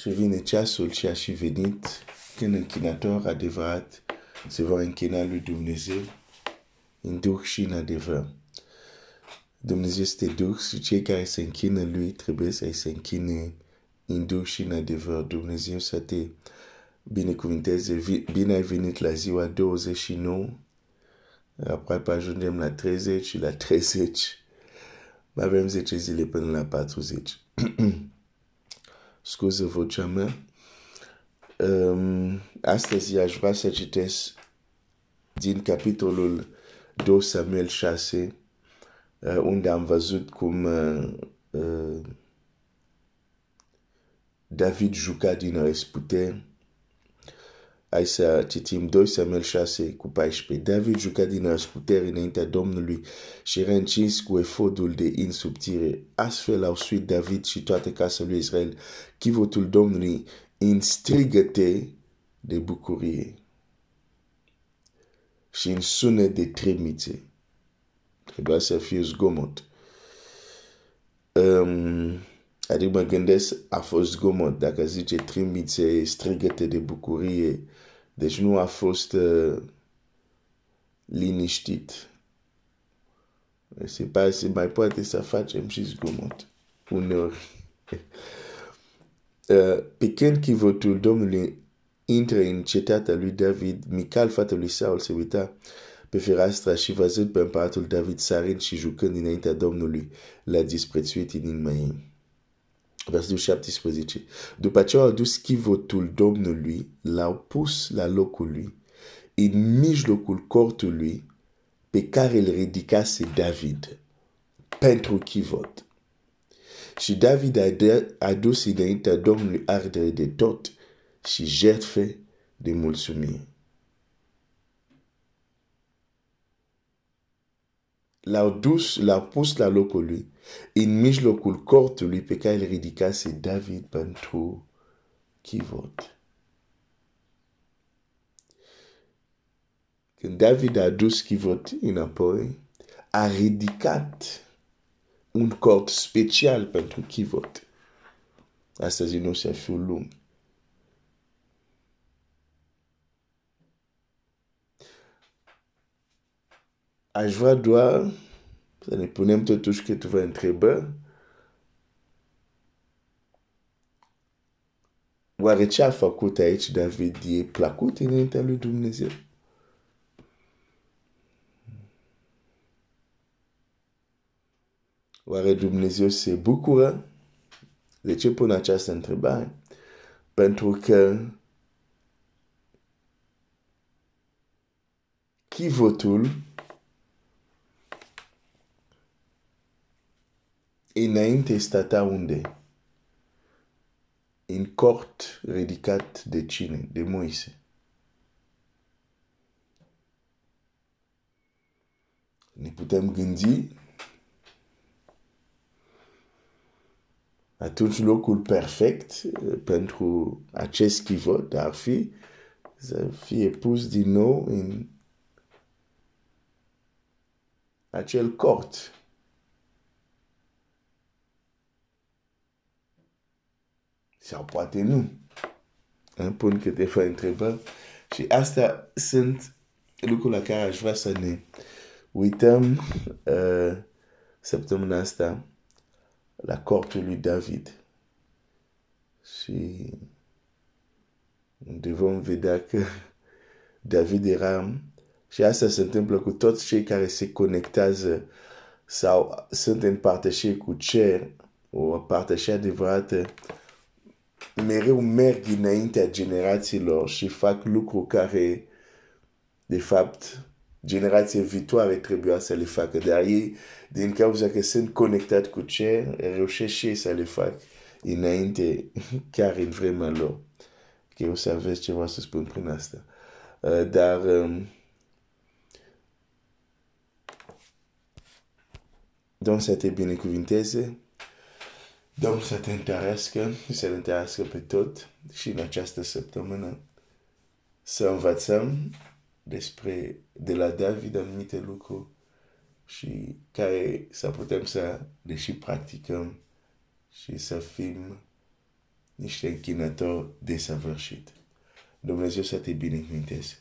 și vine ceasul și a și venit când închinator adevărat se va închina lui Dumnezeu în duh și în adevăr. Dumnezeu este duh și cei care se închină lui trebuie să se închine în duh și în adevăr. Dumnezeu să te binecuvinteze. Bine ai venit la ziua 29. Aproape ajungem la 30 și la 30. Mai avem 10 zile până la 40. Scuze vocea mea. Um, astăzi aș vrea să citesc din capitolul 2 Samuel 6, uh, unde am văzut cum uh, uh, David juca din răsputeri. Hai să citim 2 Samuel 6 cu 14. David juca din răsputeri înaintea Domnului și era încins cu efodul de insubțire. Astfel au suit David și toate casa lui Israel chivotul Domnului în strigăte de bucurie și în sunet de tremițe. Trebuia să fie zgomot. Um, adică mă gândesc, a fost zgomot. Dacă zice trimițe, strigăte de bucurie, deci nu a fost uh, liniștit. Se pare să mai poate să facem și zgomot. Uneori. uh, pe când chivotul Domnului intră în cetatea lui David, Mical, fata lui Saul, se uita pe fereastra și văzând pe împăratul David sarind și jucând înaintea Domnului, l-a disprețuit în inima ei. Versetul 17. După ce au adus chivotul Domnului, l-au pus la locul lui, în mijlocul cortului pe care îl ridicase David pentru chivot. Și David a adus înaintea Domnului ardere de tot și jertfe de mulțumire. L-au dus, l-au pus la locul lui, în mijlocul cortului pe care îl ridicase David pentru chivot. Când David a dus chivot înapoi, a ridicat un cort special pentru chivot. Astăzi nu se fiu lung. Aș vrea doar să ne punem totuși câteva întrebări. Oare ce a făcut aici David e placut înaintea lui Dumnezeu? Oare Dumnezeu se bucură? De ce pun această întrebare? Pentru că chivotul înainte stata unde? În cort ridicat de cine? De Moise. Ne putem gândi atunci locul perfect pentru acest chivot ar fi să fie pus din nou în acel cort Sau poate nu. Îmi pun câteva întrebări și astea sunt lucruri la care aș vrea să ne uităm uh, săptămâna asta la cortul lui David. Și unde vom vedea că David era și asta se întâmplă cu toți cei care se conectează sau sunt în parteșie cu cer, o parteșie adevărată mereu merg înaintea generațiilor și fac lucruri care, de fapt, generația viitoare trebuia să le facă. Dar ei, din cauza că sunt conectat cu cer, reușesc și să le fac înainte, chiar în vremea lor. Că o să aveți ceva să spun prin asta. Uh, dar um, Domnul să te binecuvinteze. Domnul să te întărească, să te întărească pe tot și în această săptămână să învățăm despre de la David anumite lucruri și care să putem să le și practicăm și să fim niște închinători desăvârșit. Dumnezeu să te binecuvinteze.